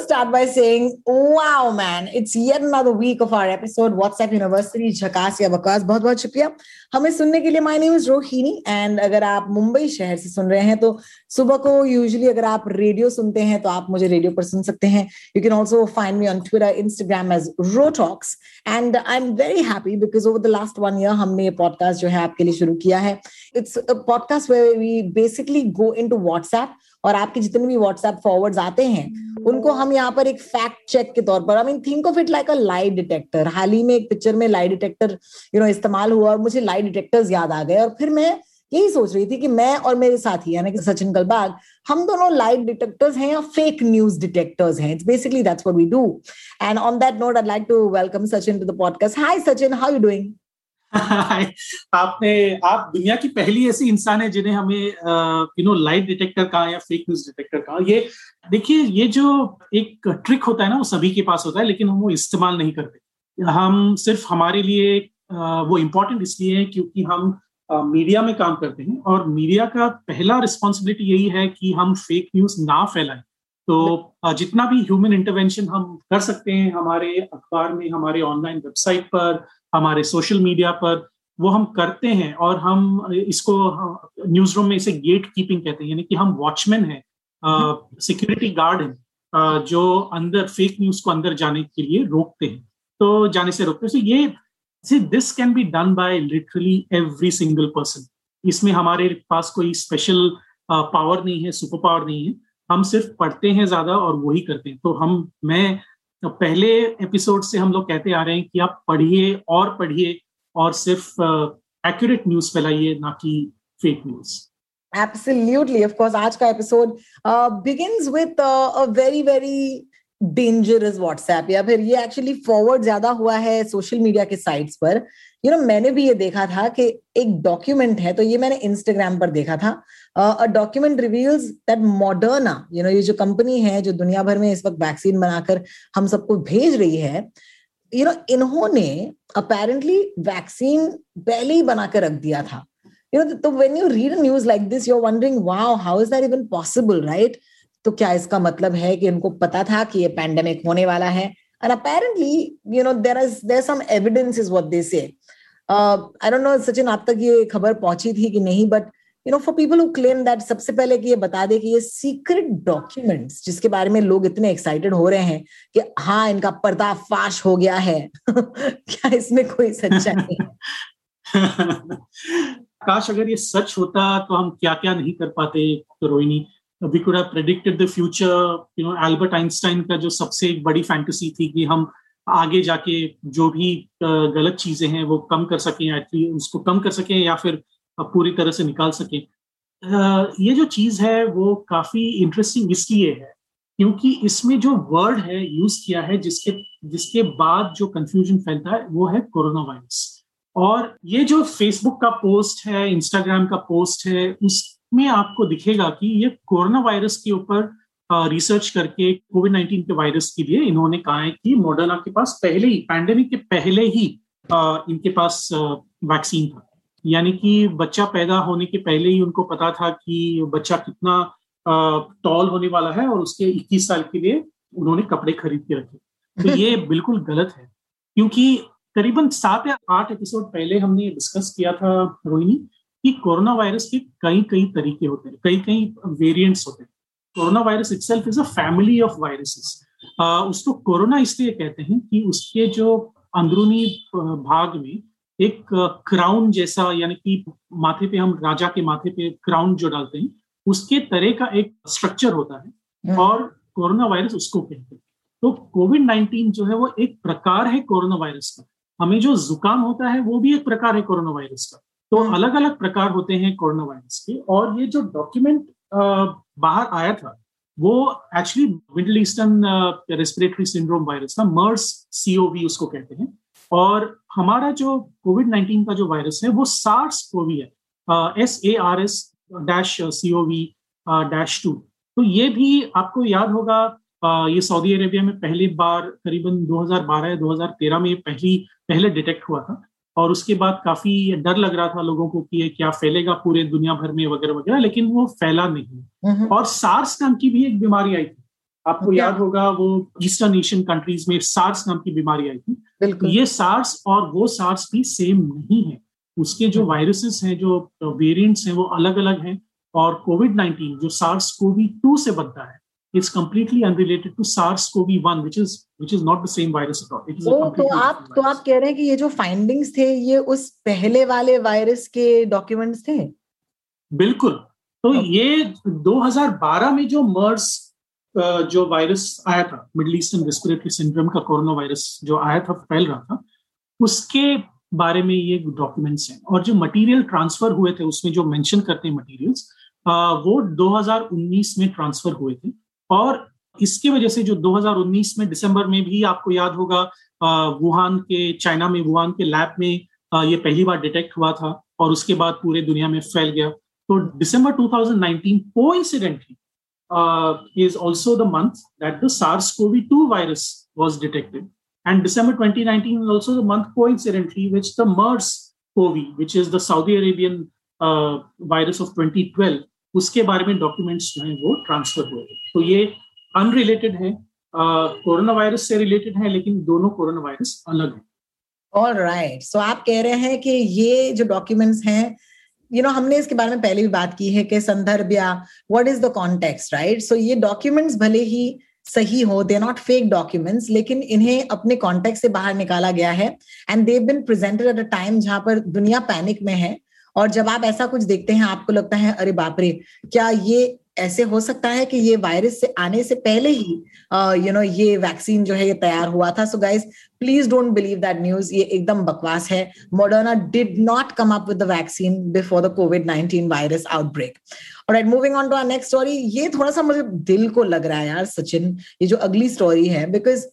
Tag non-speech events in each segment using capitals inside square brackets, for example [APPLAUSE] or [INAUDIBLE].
start by saying, wow, man, it's yet another week of our episode WhatsApp University झकास या बकवास बहुत बहुत हमें सुनने के लिए my name is Rohini and अगर आप मुंबई शहर से सुन रहे हैं तो सुबह को यूजुअली अगर आप रेडियो सुनते हैं तो आप मुझे रेडियो पर सुन सकते हैं। You can also find me on Twitter Instagram as Rotalks and I am very happy because over the last one year हमने ये पॉडकास्ट जो है आपके लिए शुरू किया है। It's podcast way we basically go into WhatsApp और आपके जितने भी व्हाट्सएप फॉरवर्ड आते हैं, उनको हम यहाँ पर एक फैक्ट चेक के तौर पर I mean think of it like a lie detector हाल ही में एक पिक्चर में लाई डिटेक्टर यू नो इस्तेमाल हुआ और मुझे लाई डिटेक्टर्स याद आ गए और फिर मैं यही सोच रही थी कि मैं और मेरे साथी, यानी कि सचिन कलबाग, हम दोनों लाइट डिटेक्टर्स हैं या फेक न्यूज़ डिटेक्टर्स हैं. It's basically that's what we do and on that note I like to welcome Sachin to the podcast hi Sachin how you doing [LAUGHS] आपने, आप दुनिया की पहली ऐसी इंसान है जिन्हें हमें यू नो लाइट डिटेक्टर कहा या फेक न्यूज़ डिटेक्टर कहा। ये, देखिए, ये जो एक ट्रिक होता है ना, वो सभी के पास होता है, लेकिन हम वो इस्तेमाल नहीं करते। हम सिर्फ़ हमारे लिए वो इम्पोर्टेंट इसलिए है क्योंकि हम मीडिया में काम करते हैं और मीडिया का पहला रिस्पॉन्सिबिलिटी यही है कि हम फेक न्यूज़ ना फैलाएँ। तो जितना भी ह्यूमन इंटरवेंशन हम कर सकते हैं, हमारे अखबार में, हमारे ऑनलाइन वेबसाइट पर हमारे सोशल मीडिया पर वो हम करते हैं और हम इसको न्यूज़ रूम में इसे गेट कीपिंग कहते हैं यानी कि हम वॉचमैन हैं सिक्योरिटी गार्ड हैं जो अंदर फेक न्यूज़ को अंदर जाने के लिए रोकते हैं। तो जाने से रोकते हैं। तो ये see this can be done by literally every single person इसमें हमारे पास कोई स्पेशल पावर नहीं है सुपर पावर नहीं है। हम सिर्फ़ पढ़ते हैं ज़्यादा और वही करते हैं। तो हम मैं तो पहले एपिसोड से हम लोग कहते आ रहे हैं कि आप पढ़िए और पढ़िए और सिर्फ़ एक्यूरेट न्यूज़ फैलाइए ना कि fake news Absolutely, of course. आज का episode begins with a very very dangerous WhatsApp या फिर ये एक्चुअली फॉरवर्ड ज़्यादा हुआ है सोशल मीडिया के साइट्स पर यू नो मैंने भी ये देखा था कि एक डॉक्यूमेंट है तो ये मैंने इंस्टाग्राम पर देखा था। A document reveals that Moderna you know ये जो कंपनी है, जो दुनिया भर में इस वक्त वैक्सीन बनाकर हम सबको भेज रही है यू नो इन्होंने अपेरेंटली वैक्सीन पहले ही बनाकर रख दिया था। यू नो तो when you read news like this you are wondering wow how is that even possible right तो क्या इसका मतलब है कि इनको पता था कि ये पैंडेमिक होने वाला है? And apparently you know there is there some evidence is what they say I don't no Sachin आप तक ये खबर पहुँची थी कि नहीं but you know for people who claim that सबसे पहले कि ये बता दे कि ये सीक्रेट डॉक्यूमेंट्स जिसके बारे में लोग इतने एक्साइटेड हो रहे हैं कि हाँ इनका पर्दाफाश हो गया है। [LAUGHS] क्या इसमें कोई सच्चाई है? [LAUGHS] काश अगर ये सच होता तो हम क्या क्या नहीं कर पाते तो Rohini we could have predicted the future you know Albert Einstein का जो सबसे एक बड़ी फैंटेसी थी कि हम आगे जाके जो भी गलत चीज़ें हैं वो कम कर सकें उसको कम कर सकें या फिर पूरी तरह से निकाल सकें। ये जो चीज़ है वो काफ़ी इंटरेस्टिंग इसलिए है क्योंकि इसमें जो वर्ड है यूज़ किया है जिसके जिसके बाद जो कंफ्यूजन फैलता है वो है कोरोना वायरस और ये जो फेसबुक का पोस्ट है इंस्टाग्राम का पोस्ट है, उसमें आपको दिखेगा कि ये कोरोना वायरस के ऊपर रिसर्च करके कोविड नाइन्टीन के वायरस के लिए इन्होंने कहा है कि मॉडर्ना के पास पहले ही पैंडेमिक के पहले ही इनके पास वैक्सीन था। यानी कि बच्चा पैदा होने के पहले ही उनको पता था कि बच्चा कितना टॉल होने वाला है और उसके 21 साल के लिए उन्होंने कपड़े खरीद के रखे। तो ये [LAUGHS] बिल्कुल गलत है क्योंकि करीबन सात या आठ एपिसोड पहले हमने डिस्कस किया था रोहिणी कि कोरोना वायरस के कई कई तरीके होते हैं कई कई वेरिएंट्स होते हैं। Corona virus itself is a family of viruses उसको कोरोना इसलिए कहते हैं कि उसके जो अंदरूनी भाग में एक क्राउन जैसा यानी कि माथे पे हम राजा के माथे पे क्राउन जो डालते हैं उसके तरह का एक स्ट्रक्चर होता है और कोरोना वायरस उसको कहते हैं। तो कोविड नाइन्टीन जो है वो एक प्रकार है कोरोना वायरस का। हमें जो जुकाम होता है वो भी एक प्रकार है कोरोना वायरस का। तो अलग अलग प्रकार होते हैं कोरोना वायरस के और ये जो डॉक्यूमेंट बाहर आया था। वो actually middle eastern respiratory syndrome virus था मर्स सीओवी उसको कहते हैं। और हमारा जो कोविड नाइन्टीन का जो वायरस है, वो सार्स कोवी है। S A R S dash CoV dash two तो ये भी आपको याद होगा ये सऊदी अरेबिया में पहली बार करीबन 2012 या 2013 में पहली, पहले डिटेक्ट हुआ था। और उसके बाद काफ़ी डर लग रहा था लोगों को कि ये क्या फैलेगा पूरे दुनिया भर में वगैरह वगैरह लेकिन वो फैला नहीं। हम्म, और सार्स नाम की भी एक बीमारी आई थी। आपको याद होगा वो ईस्टर्न एशियन कंट्रीज़ में सार्स नाम की बीमारी आई थी। ये सार्स और वो सार्स भी सेम नहीं है। उसके जो वायरसेस हैं जो वेरिएंट्स हैं वो अलग अलग हैं। और कोविड 19 जो सार्स कोवी टू से बनता है। Completely unrelated to SARS CoV one which is which is not the same virus at all it is oh तो आप तो आप कह रहे हैं कि ये जो फाइंडिंग्स थे ये उस पहले वाले वायरस के डॉक्यूमेंट्स थे? बिल्कुल। तो Okay. ये 2012 में जो मर्स जो वायरस आया था मिडिल ईस्टर्न रेस्पिरेटरी सिंड्रोम का कोरोना वायरस जो आया था फैल रहा था उसके बारे में ये डॉक्यूमेंट्स हैं। और जो मटेरियल ट्रांसफ़र हुए थे उसमें जो मेंशन करते हैं मटेरियल्स वो 2019 में ट्रांसफ़र हुए थे। और इसके वजह से जो 2019 में दिसंबर में भी आपको याद होगा वुहान के, चाइना में, वुहान के लैब में ये पहली बार डिटेक्ट हुआ था और उसके बाद पूरे दुनिया में फैल गया। तो दिसंबर 2019 को incidentally is also the month that the SARS CoV two virus was detected and December 2019 also month को incidentally which the MERS CoV which is the Saudi Arabian virus of 2012 उसके बारे में डॉक्यूमेंट्स जो हैं वो ट्रांसफ़र हुए। तो ये अनरिलेटेड है। कोरोना वायरस से रिलेटेड है, लेकिन दोनों कोरोना वायरस अलग है। ऑल राइट सो आप कह रहे हैं कि ये जो डॉक्यूमेंट्स हैं यू नो हमने इसके बारे में पहले भी बात की है कि संदर्भ या what is the context right so ये डॉक्यूमेंट्स भले ही सही हो दे नॉट फेक डॉक्यूमेंट्स लेकिन इन्हें अपने कॉन्टेक्स्ट से बाहर निकाला गया है। And they've been presented at a time जहाँ पर दुनिया पैनिक में है। और जब आप ऐसा कुछ देखते हैं, आपको लगता है, अरे बाप रे, क्या ये ऐसे हो सकता है कि ये वायरस से आने से पहले ही यू नो ये वैक्सीन जो है ये तैयार हुआ था? So guys please don't believe that news ये एकदम बकवास है। Moderna did not come up with the vaccine before the COVID 19 virus outbreak alright moving on to our next story ये थोड़ा सा मुझे दिल को लग रहा है यार, सचिन, ये जो अगली स्टोरी है बिकॉज़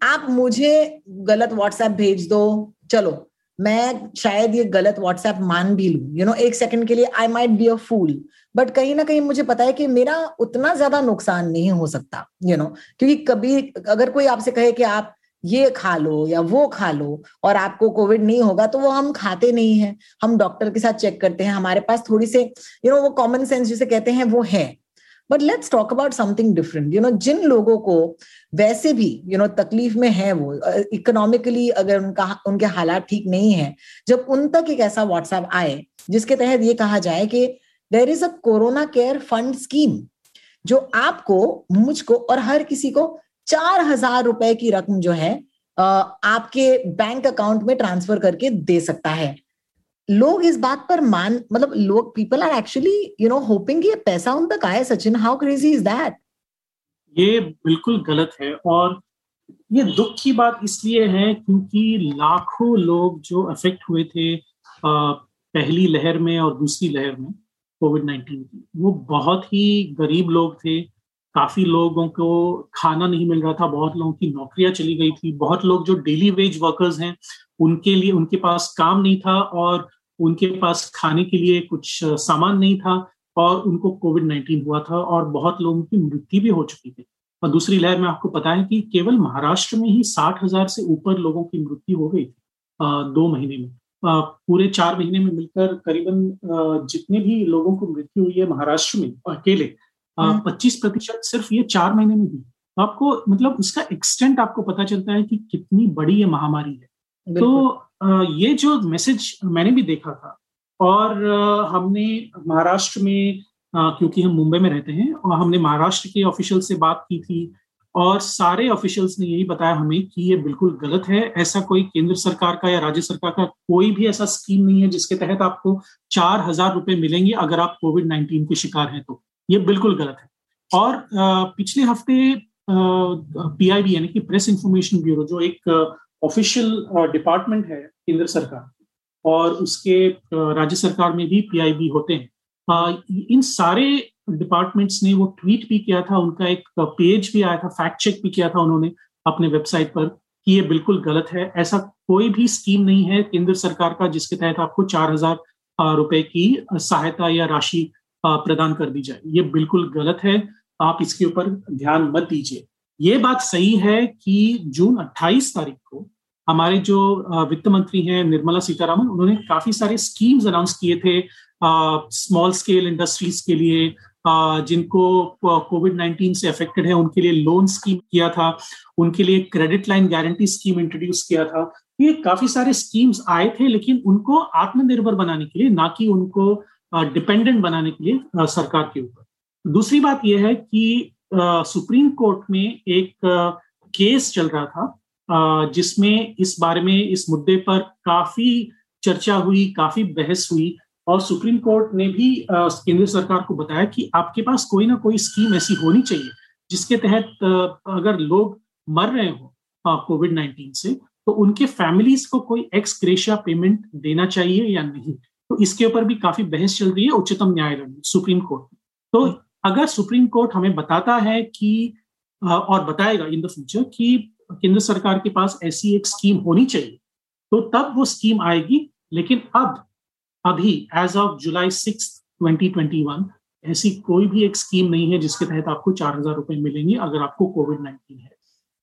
आप मुझे गलत व्हाट्सएप भेज दो। चलो मैं शायद ये गलत व्हाट्सएप मान भी लू यू नो एक सेकंड के लिए I might be a fool but कहीं ना कहीं मुझे पता है कि मेरा उतना ज़्यादा नुकसान नहीं हो सकता यू you नो know? क्योंकि कभी अगर कोई आपसे कहे कि आप ये खा लो या वो खा लो और आपको कोविड नहीं होगा तो वो हम खाते नहीं है हम डॉक्टर के साथ चेक करते हैं हमारे पास थोड़ी से यू you नो know, वो कॉमन सेंस जिसे कहते हैं वो है but let's talk about something different you know जिन लोगों को वैसे भी यू you नो know, तकलीफ़ में है वो इकोनॉमिकली अगर उनका उनके हालात ठीक नहीं है जब उन तक एक ऐसा व्हाट्सएप आए जिसके तहत ये कहा जाए कि there is a corona care fund scheme जो आपको मुझको और हर किसी को चार हज़ार रुपए की रकम जो है आपके बैंक अकाउंट में ट्रांसफ़र करके दे सकता है। लोग इस बात पर मान मतलब लोग people are actually you know hoping ये पैसा उन तक आए Sachin how crazy is that ये बिल्कुल गलत है और ये दुख की बात इसलिए है क्योंकि लाखों लोग जो अफेक्ट हुए थे पहली लहर में और दूसरी लहर में कोविड नाइन्टीन की, वो बहुत ही गरीब लोग थे। काफ़ी लोगों को खाना नहीं मिल रहा था, बहुत लोगों की नौकरियाँ चली गई थी, बहुत लोग जो डेली वेज वर्कर्स हैं, उनके लिए, उनके पास काम नहीं था और उनके पास खाने के लिए कुछ सामान नहीं था और उनको कोविड नाइन्टीन हुआ था और बहुत लोगों की मृत्यु भी हो चुकी थी। और दूसरी लहर में आपको पता है कि केवल महाराष्ट्र में ही साठ हज़ार से ऊपर लोगों की मृत्यु हो गई थी दो महीने में। पूरे चार महीने में मिलकर करीबन जितने भी लोगों को मृत्यु हुई है महाराष्ट्र में अकेले पच्चीस प्रतिशत सिर्फ़ ये चार महीने में हुई। तो आपको मतलब उसका एक्सटेंट आपको पता चलता है कि कितनी बड़ी ये महामारी है। तो ये जो मैसेज मैंने भी देखा था और हमने महाराष्ट्र में क्योंकि हम मुंबई में रहते हैं और हमने महाराष्ट्र के ऑफिशियल से बात की थी और सारे ऑफिशियल्स ने यही बताया हमें कि ये बिल्कुल गलत है। ऐसा कोई केंद्र सरकार का या राज्य सरकार का कोई भी ऐसा स्कीम नहीं है जिसके तहत आपको चार हज़ार रुपये मिलेंगे अगर आप कोविड नाइन्टीन के शिकार हैं तो। ये बिल्कुल गलत है। और पिछले हफ़्ते पीआईबी यानी कि प्रेस इंफॉर्मेशन ब्यूरो जो एक ऑफिशियल डिपार्टमेंट है केंद्र सरकार और उसके राज्य सरकार में भी पीआईबी होते हैं। इन सारे डिपार्टमेंट्स ने वो ट्वीट भी किया था, उनका एक पेज भी आया था फैक्ट चेक भी किया था उन्होंने अपने वेबसाइट पर कि ये बिल्कुल गलत है। ऐसा कोई भी स्कीम नहीं है केंद्र सरकार का जिसके तहत आपको चार हज़ार रुपए की सहायता या राशि प्रदान कर दी जाए। ये बिल्कुल गलत है। आप इसके ऊपर ध्यान मत दीजिए। ये बात सही है कि जून 28 तारीख को हमारे जो वित्त मंत्री हैं निर्मला सीतारामन, उन्होंने काफ़ी सारे स्कीम्स अनाउंस किए थे स्मॉल स्केल इंडस्ट्रीज़ के लिए जिनको कोविड नाइन्टीन से अफेक्टेड है, उनके लिए लोन स्कीम किया था, उनके लिए credit line guarantee scheme introduce किया था। ये काफ़ी सारे स्कीम्स आए थे, लेकिन उनको आत्मनिर्भर बनाने के लिए, ना कि उनको डिपेंडेंट बनाने के लिए सरकार के ऊपर। दूसरी बात यह है कि सुप्रीम कोर्ट में एक केस चल रहा था जिसमें इस बारे में इस मुद्दे पर काफ़ी चर्चा हुई काफ़ी बहस हुई और सुप्रीम कोर्ट ने भी केंद्र सरकार को बताया कि आपके पास कोई ना कोई स्कीम ऐसी होनी चाहिए जिसके तहत अगर लोग मर रहे हो कोविड नाइन्टीन से तो उनके फैमिलीज़ को कोई एक्स ग्रेशिया पेमेंट देना चाहिए या नहीं? तो इसके ऊपर भी काफ़ी बहस चल रही है उच्चतम न्यायालय में सुप्रीम कोर्ट में। तो अगर सुप्रीम कोर्ट हमें बताता है कि और बताएगा इन द फ्यूचर कि केंद्र सरकार के पास ऐसी एक स्कीम होनी चाहिए तो तब वो स्कीम आएगी। लेकिन अब अभी as of July six twenty ऐसी कोई भी एक स्कीम नहीं है जिसके तहत आपको चार हज़ार रुपए मिलेंगे अगर आपको कोविड नाइन्टीन है।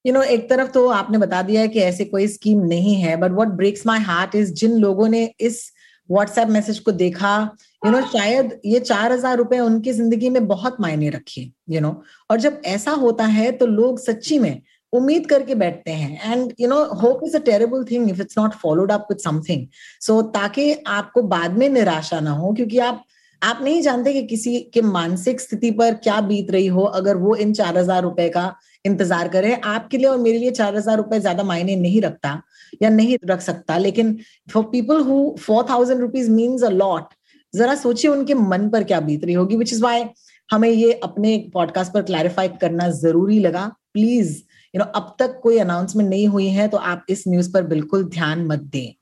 यू you नो know, एक तरफ़ तो आपने बता दिया है कि ऐसे कोई स्कीम नहीं है but what breaks my heart is जिन लोगों ने इस व्हाट्सएप मैसेज को देखा यू you नो know, शायद ये चार हज़ार रुपए उनकी ज़िंदगी में बहुत मायने रखे यू नो और जब ऐसा होता है तो लोग सच्ची में उम्मीद करके बैठते हैं। And you know hope is a terrible thing if it's not followed up with something so ताकि आपको बाद में निराशा ना हो, क्योंकि आप आप नहीं जानते कि किसी के मानसिक स्थिति पर क्या बीत रही हो, अगर वो इन चार हज़ार रुपए का इंतज़ार करे। आपके लिए और मेरे लिए चार हज़ार रुपए ज़्यादा मायने नहीं रखता या नहीं रख सकता। लेकिन for people who four thousand rupees means a lot जरा सोचिए उनके मन पर क्या बीत रही होगी विच इज़ वाई हमें ये अपने पॉडकास्ट पर क्लैरिफाई करना ज़रूरी लगा। प्लीज़ यू नो अब तक कोई अनाउंसमेंट नहीं हुई है तो आप इस न्यूज़ पर बिल्कुल ध्यान मत दें।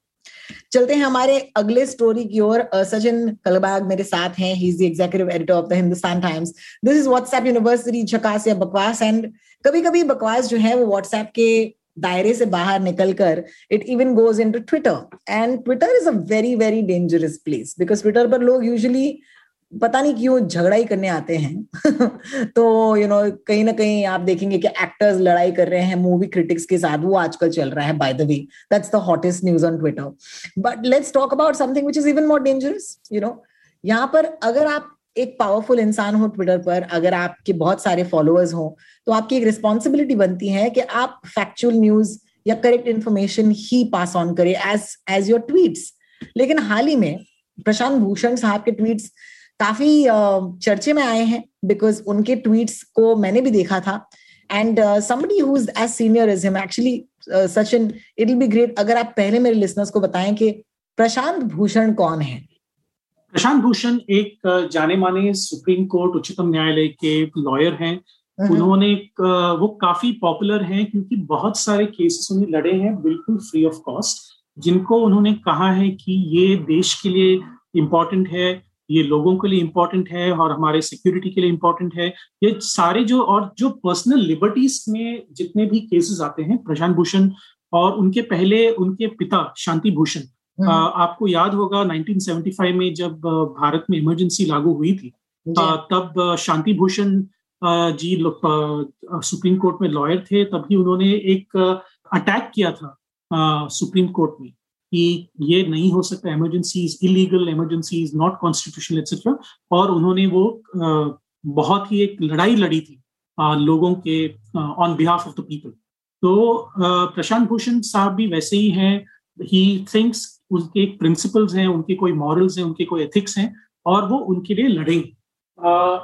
चलते हैं हमारे अगले स्टोरी की ओर। सचिन कलबाग मेरे साथ हैं। He is the executive editor of the Hindustan Times this is WhatsApp university झकास या बकवास। एंड कभी कभी बकवास जो है, वो व्हाट्सएप के दायरे से बाहर निकलकर it even goes into Twitter and Twitter is a very very dangerous place because Twitter पर लोग यूजली पता नहीं क्यों झगड़ा ही करने आते हैं। [LAUGHS] तो यू you नो know, कहीं ना कहीं आप देखेंगे कि एक्टर्स लड़ाई कर रहे हैं मूवी क्रिटिक्स के साथ वो आजकल चल रहा है by the way that's the hottest news on Twitter but let's talk about something which is even more dangerous you know यहाँ पर अगर आप एक पावरफुल इंसान हो ट्विटर पर अगर आपके बहुत सारे फॉलोअर्स हो तो आपकी एक रिस्पॉन्सिबिलिटी बनती है कि आप फैक्चुअल न्यूज़ या करेक्ट इन्फॉर्मेशन ही पास ऑन करें एज एज योर ट्वीट्स लेकिन हाल ही में प्रशांत भूषण साहब के ट्वीट्स काफ़ी चर्चे में आए हैं बिकॉज़ उनके ट्वीट्स को मैंने भी देखा था and somebody who is as senior as him actually Sachin it will be great अगर आप पहले मेरे लिसनर्स को बताएँ कि प्रशांत भूषण कौन है प्रशांत भूषण एक जाने माने सुप्रीम कोर्ट उच्चतम न्यायालय के लॉयर हैं हम्म। उन्होंने वो काफ़ी पॉपुलर हैं क्योंकि बहुत सारे केसेस उन्हें लड़े हैं बिल्कुल फ्री ऑफ़ कॉस्ट जिनको उन्होंने कहा है कि ये देश के लिए इम्पोर्टेंट है ये लोगों के लिए इम्पोर्टेंट है और हमारे सिक्योरिटी के लिए इम्पोर्टेंट है। ये सारे जो और जो पर्सनल लिबर्टीज में जितने भी केसेस आते हैं प्रशांत भूषण और उनके पहले उनके पिता शांति भूषण हम्म। आपको याद होगा 1975 में जब भारत में इमरजेंसी लागू हुई थी तब शांति भूषण जी सुप्रीम कोर्ट में लॉयर थे तभी उन्होंने एक अटैक किया था सुप्रीम कोर्ट में। कि ये नहीं हो सकता emergencies illegal emergencies not constitutional etcetera और उन्होंने वो बहुत ही एक लड़ाई लड़ी थी लोगों के on behalf of the people तो प्रशांत भूषण साहब भी वैसे ही हैं। ही थिंक्स उनके एक प्रिंसिपल्स हैं, उनके कोई मॉरल्स हैं, उनके कोई एथिक्स हैं, और वो उनके लिए लड़ेंगे।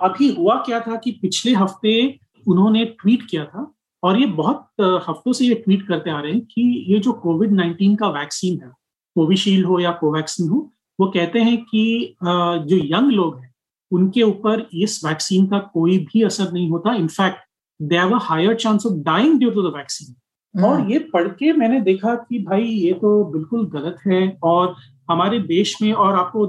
अभी हुआ क्या था कि पिछले हफ़्ते उन्होंने ट्वीट किया था और ये बहुत हफ्तों से ये ट्वीट करते आ रहे हैं कि ये जो कोविड नाइन्टीन का वैक्सीन है कोविशील्ड हो या कोवैक्सीन हो वो कहते हैं कि जो यंग लोग हैं उनके ऊपर इस वैक्सीन का कोई भी असर नहीं होता। In fact they have a higher chance of dying due to the vaccine और ये पढ़ के मैंने देखा कि भाई ये तो बिल्कुल गलत है और हमारे देश में और आपको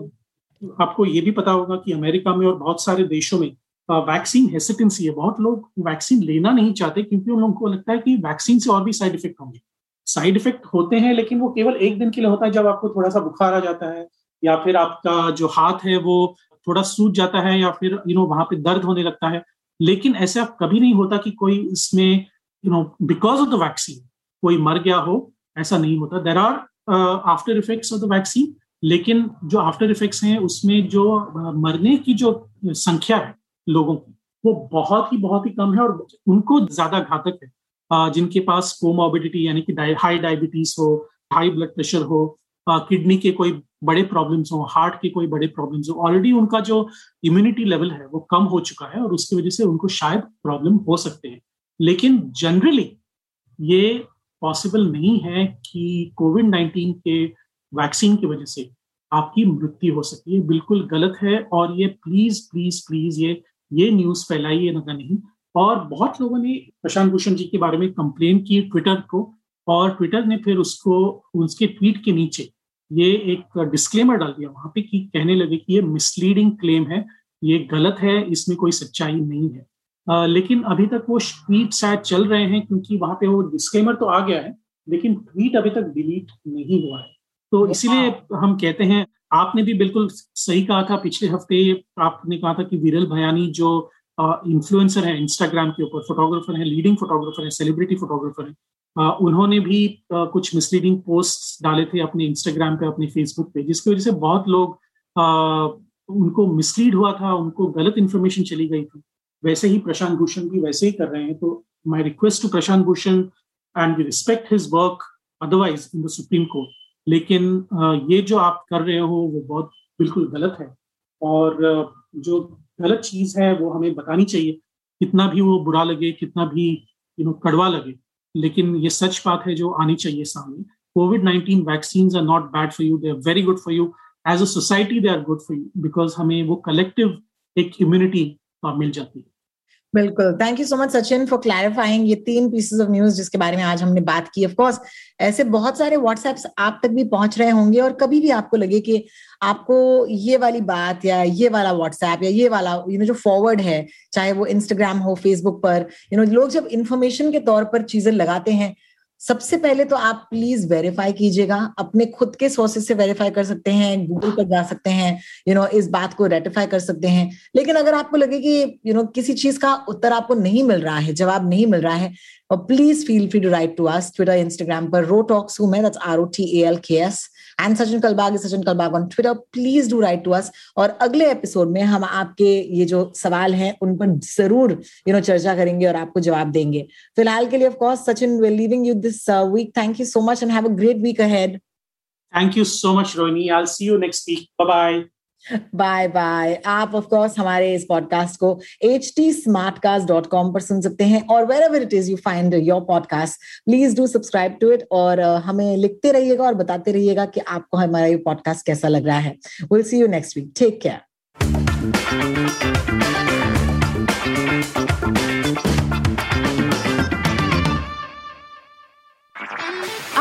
आपको ये भी पता होगा कि अमेरिका में और बहुत सारे देशों में वैक्सीन हेसिटेंसी है। बहुत लोग वैक्सीन लेना नहीं चाहते क्योंकि उन लोगों को लगता है कि वैक्सीन से और भी साइड इफ़ेक्ट होंगे। साइड इफ़ेक्ट होते हैं लेकिन वो केवल एक दिन के लिए होता है जब आपको थोड़ा सा बुखार आ जाता है या फिर आपका जो हाथ है वो थोड़ा सूज जाता है या फिर यू नो वहाँ पे दर्द होने लगता है। लेकिन ऐसा कभी नहीं होता कि कोई इसमें you know because of the vaccine कोई मर गया हो, ऐसा नहीं होता। There are after effects of the vaccine लेकिन जो आफ्टर इफेक्ट्स हैं उसमें जो मरने की जो संख्या है लोगों की। वो बहुत ही बहुत ही कम है और उनको ज़्यादा घातक है। जिनके पास कोमोबिडिटी यानी कि हाई डायबिटीज़ हो हाई ब्लड प्रेशर हो किडनी के कोई बड़े प्रॉब्लम्स हो हार्ट के कोई बड़े प्रॉब्लम्स हो ऑलरेडी उनका जो इम्यूनिटी लेवल है वो कम हो चुका है और उसकी वजह से उनको शायद प्रॉब्लम हो सकते हैं। लेकिन जनरली ये पॉसिबल नहीं है कि कोविड नाइन्टीन के वैक्सीन की वजह से आपकी मृत्यु हो सकती है। बिल्कुल गलत है और ये प्लीज़ प्लीज़ प्लीज़ ये ये न्यूज़ फैलाई है ना नहीं और बहुत लोगों ने प्रशांत भूषण जी के बारे में कंप्लेन की ट्विटर को और ट्विटर ने फिर उसको उसके ट्वीट के नीचे ये एक डिस्क्लेमर डाल दिया। वहाँ पे कि कहने लगे कि ये मिसलीडिंग क्लेम है ये गलत है इसमें कोई सच्चाई नहीं है। आ, लेकिन अभी तक वो ट्वीट शायद चल रहे हैं क्योंकि वहाँ पे वो डिस्क्लेमर तो आ गया है लेकिन ट्वीट अभी तक डिलीट नहीं हुआ है। तो इसीलिए हम कहते हैं आपने भी बिल्कुल सही कहा था पिछले हफ़्ते आपने कहा था कि विरल भयानी जो इन्फ्लुएंसर है इंस्टाग्राम के ऊपर फोटोग्राफर है लीडिंग फोटोग्राफर है सेलिब्रिटी फोटोग्राफर है आ, उन्होंने भी आ, कुछ मिसलीडिंग पोस्ट डाले थे अपने इंस्टाग्राम पे अपने फेसबुक पे जिसकी वजह से बहुत लोग आ, उनको मिसलीड हुआ था उनको गलत इन्फॉर्मेशन चली गई थी। वैसे ही प्रशांत भूषण भी वैसे ही कर रहे हैं तो my request to Prashant Bhushan and we respect his work otherwise in the Supreme Court लेकिन ये जो आप कर रहे हो, वो बहुत बिल्कुल गलत है। और जो गलत चीज़ है, वो हमें बतानी चाहिए। कितना भी वो बुरा लगे, कितना भी यू नो कड़वा लगे, लेकिन ये सच बात है जो आनी चाहिए सामने। COVID nineteen vaccine are not bad for you, they are very good for you. As a society, they are good for you, because हमें वो कलेक्टिव एक इम्यूनिटी मिल जाती है। बिल्कुल। Thank you so much Sachin for clarifying ये तीन pieces of news जिसके बारे में आज हमने बात की। ऑफ़ कोर्स ऐसे बहुत सारे व्हाट्सएप्स आप तक भी पहुँच रहे होंगे और कभी भी आपको लगे कि आपको ये वाली बात या ये वाला व्हाट्सएप या ये वाला यू नो जो फॉरवर्ड है, चाहे वो इंस्टाग्राम हो फेसबुक पर यू नो लोग जब इन्फॉर्मेशन के तौर पर चीज़ें लगाते हैं सबसे पहले तो आप प्लीज़ वेरीफाई कीजिएगा। अपने खुद के सोर्सेस से वेरीफाई कर सकते हैं गूगल पर जा सकते हैं यू you नो know, इस बात को रेटिफाई कर सकते हैं। लेकिन अगर आपको लगे कि यू you नो know, किसी चीज़ का उत्तर आपको नहीं मिल रहा है जवाब नहीं मिल रहा है please feel free to write to us Twitter Instagram पर रो टॉक्स हूँ मैं that's R O T A L K S and Sachin Kalbag Sachin Kalbag on Twitter please do write to us और अगले episode में हम आपके ये जो सवाल हैं उन पर ज़रूर यू नो चर्चा करेंगे और आपको जवाब देंगे फ़िलहाल के लिए of course Sachin we leaving you this week thank you so much and have a great week ahead Thank you so much, Rohini. I'll see you next week. Bye bye. Bye bye आप of course हमारे इस podcast को H T Smartcast dot com पर सुन सकते हैं और wherever it is you find your podcast please do subscribe to it और uh, हमें लिखते रहिएगा और बताते रहिएगा कि आपको हमारा ये पॉडकास्ट कैसा लग रहा है। Will see you next week take care